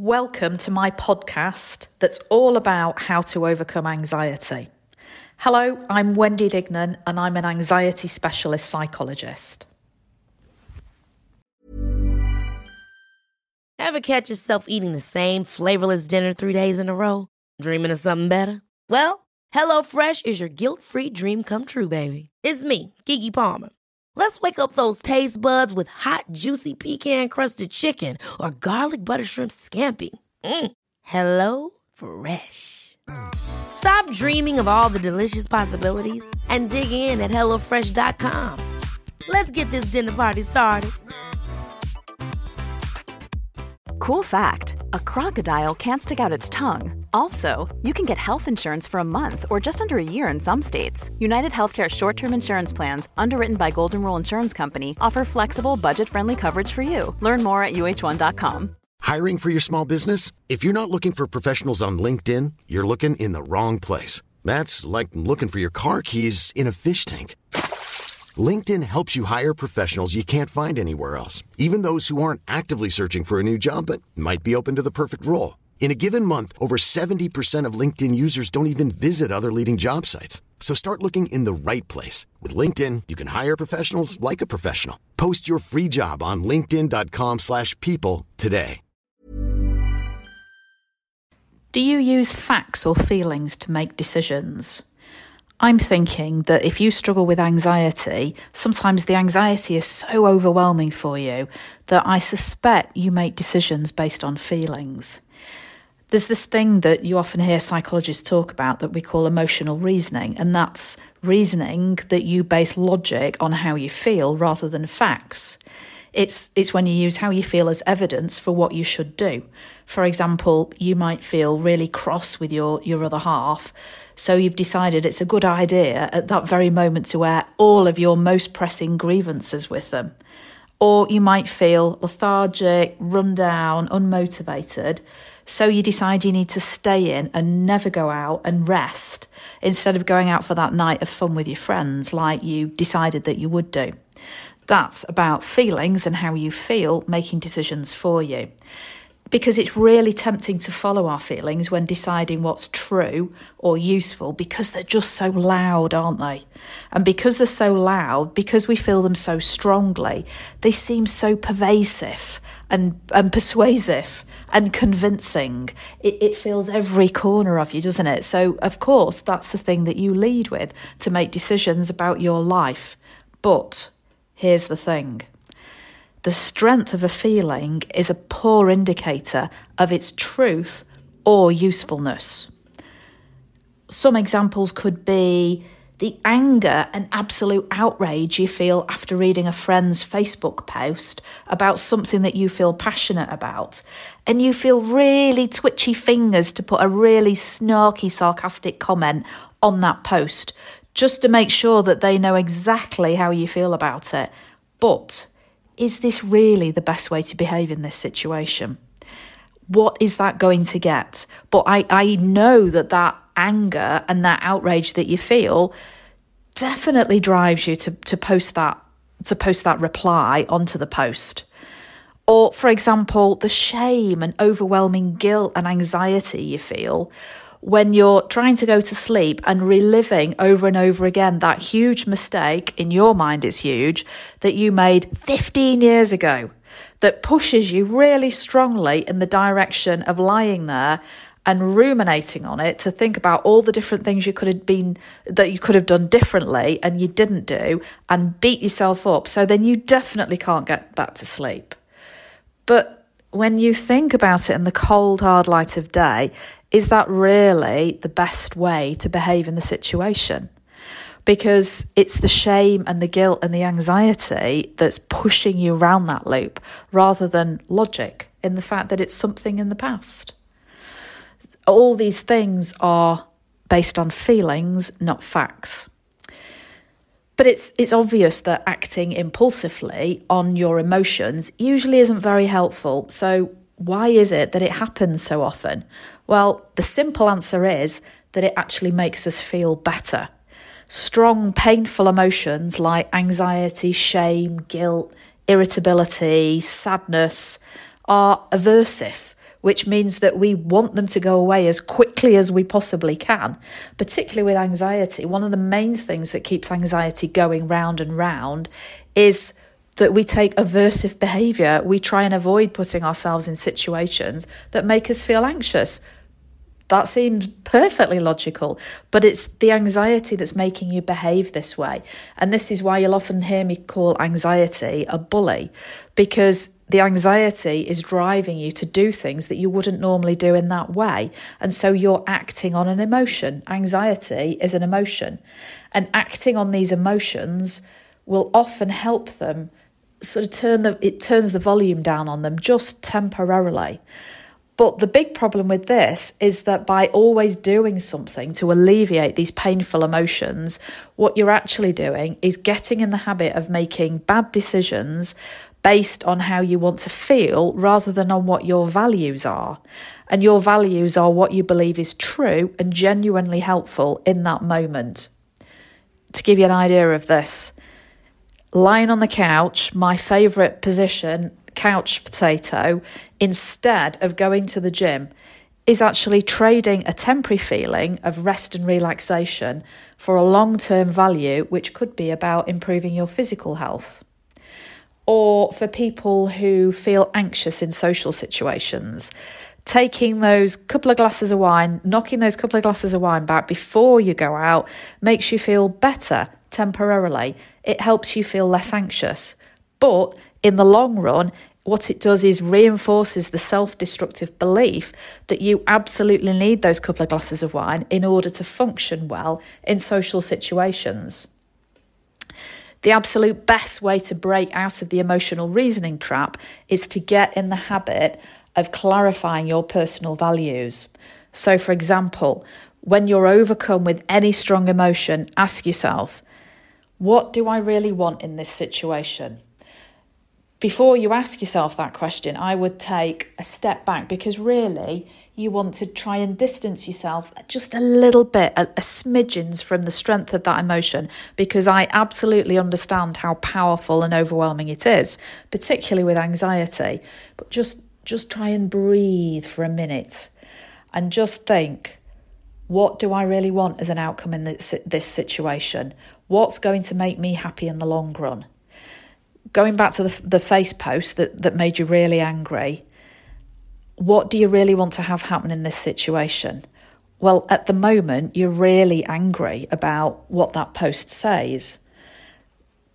Welcome to my podcast that's all about how to overcome anxiety. Hello, I'm Wendy Dignan and I'm an anxiety specialist psychologist. Ever catch yourself eating the same flavorless dinner three days in a row? Dreaming of something better? Well, HelloFresh is your guilt free dream come true, baby. It's me, Keke Palmer. Let's wake up those taste buds with hot, juicy pecan crusted chicken or garlic butter shrimp scampi. Mm. Hello Fresh. Stop dreaming of all the delicious possibilities and dig in at HelloFresh.com. Let's get this dinner party started. Cool fact a crocodile can't stick out its tongue. Also, you can get health insurance for a month or just under a year in some states. United Healthcare short term insurance plans, underwritten by Golden Rule Insurance Company, offer flexible, budget friendly coverage for you. Learn more at uh1.com. Hiring for your small business? If you're not looking for professionals on LinkedIn, you're looking in the wrong place. That's like looking for your car keys in a fish tank. LinkedIn helps you hire professionals you can't find anywhere else, even those who aren't actively searching for a new job but might be open to the perfect role. In a given month, over 70% of LinkedIn users don't even visit other leading job sites. So start looking in the right place. With LinkedIn, you can hire professionals like a professional. Post your free job on linkedin.com slash people today. Do you use facts or feelings to make decisions? I'm thinking that if you struggle with anxiety, sometimes the anxiety is so overwhelming for you that I suspect you make decisions based on feelings. There's this thing that you often hear psychologists talk about that we call emotional reasoning, and that's reasoning that you base logic on how you feel rather than facts. It's, it's when you use how you feel as evidence for what you should do. For example, you might feel really cross with your, your other half, so you've decided it's a good idea at that very moment to air all of your most pressing grievances with them. Or you might feel lethargic, run down, unmotivated. So you decide you need to stay in and never go out and rest instead of going out for that night of fun with your friends like you decided that you would do. That's about feelings and how you feel making decisions for you. Because it's really tempting to follow our feelings when deciding what's true or useful because they're just so loud, aren't they? And because they're so loud, because we feel them so strongly, they seem so pervasive and, and persuasive and convincing. It, it fills every corner of you, doesn't it? So, of course, that's the thing that you lead with to make decisions about your life. But here's the thing the strength of a feeling is a poor indicator of its truth or usefulness. Some examples could be the anger and absolute outrage you feel after reading a friend's Facebook post about something that you feel passionate about, and you feel really twitchy fingers to put a really snarky, sarcastic comment on that post just to make sure that they know exactly how you feel about it. But is this really the best way to behave in this situation? What is that going to get? But I, I know that that anger and that outrage that you feel definitely drives you to, to post that to post that reply onto the post. Or, for example, the shame and overwhelming guilt and anxiety you feel when you're trying to go to sleep and reliving over and over again that huge mistake, in your mind it's huge, that you made 15 years ago, that pushes you really strongly in the direction of lying there and ruminating on it to think about all the different things you could have been that you could have done differently and you didn't do and beat yourself up. So then you definitely can't get back to sleep. But when you think about it in the cold hard light of day is that really the best way to behave in the situation because it's the shame and the guilt and the anxiety that's pushing you around that loop rather than logic in the fact that it's something in the past all these things are based on feelings, not facts. But it's it's obvious that acting impulsively on your emotions usually isn't very helpful. So why is it that it happens so often? Well, the simple answer is that it actually makes us feel better. Strong, painful emotions like anxiety, shame, guilt, irritability, sadness are aversive which means that we want them to go away as quickly as we possibly can. Particularly with anxiety, one of the main things that keeps anxiety going round and round is that we take aversive behavior. We try and avoid putting ourselves in situations that make us feel anxious. That seems perfectly logical, but it's the anxiety that's making you behave this way. And this is why you'll often hear me call anxiety a bully, because the anxiety is driving you to do things that you wouldn't normally do in that way. And so you're acting on an emotion. Anxiety is an emotion. And acting on these emotions will often help them sort of turn the it turns the volume down on them just temporarily. But the big problem with this is that by always doing something to alleviate these painful emotions, what you're actually doing is getting in the habit of making bad decisions based on how you want to feel rather than on what your values are. And your values are what you believe is true and genuinely helpful in that moment. To give you an idea of this, lying on the couch, my favourite position, couch potato, instead of going to the gym, is actually trading a temporary feeling of rest and relaxation for a long term value, which could be about improving your physical health. Or for people who feel anxious in social situations, taking those couple of glasses of wine, knocking those couple of glasses of wine back before you go out makes you feel better temporarily. It helps you feel less anxious. But in the long run, what it does is reinforces the self destructive belief that you absolutely need those couple of glasses of wine in order to function well in social situations. The absolute best way to break out of the emotional reasoning trap is to get in the habit of clarifying your personal values. So, for example, when you're overcome with any strong emotion, ask yourself, what do I really want in this situation? Before you ask yourself that question, I would take a step back because really you want to try and distance yourself just a little bit, a, a smidgens from the strength of that emotion, because I absolutely understand how powerful and overwhelming it is, particularly with anxiety. But just just try and breathe for a minute and just think what do I really want as an outcome in this, this situation? What's going to make me happy in the long run? Going back to the, the face post that, that made you really angry, what do you really want to have happen in this situation? Well, at the moment, you're really angry about what that post says.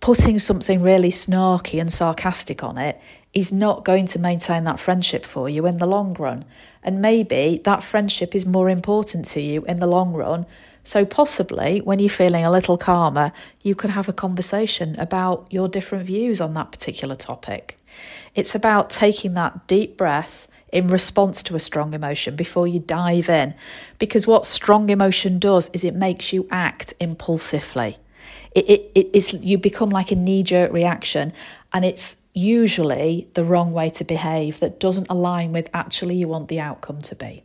Putting something really snarky and sarcastic on it is not going to maintain that friendship for you in the long run. And maybe that friendship is more important to you in the long run. So, possibly when you're feeling a little calmer, you could have a conversation about your different views on that particular topic. It's about taking that deep breath in response to a strong emotion before you dive in. Because what strong emotion does is it makes you act impulsively. It, it, it is you become like a knee jerk reaction, and it's usually the wrong way to behave that doesn't align with actually you want the outcome to be.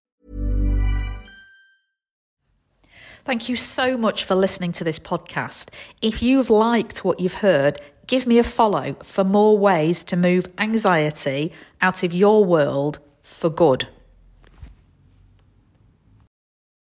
Thank you so much for listening to this podcast. If you've liked what you've heard, give me a follow for more ways to move anxiety out of your world for good.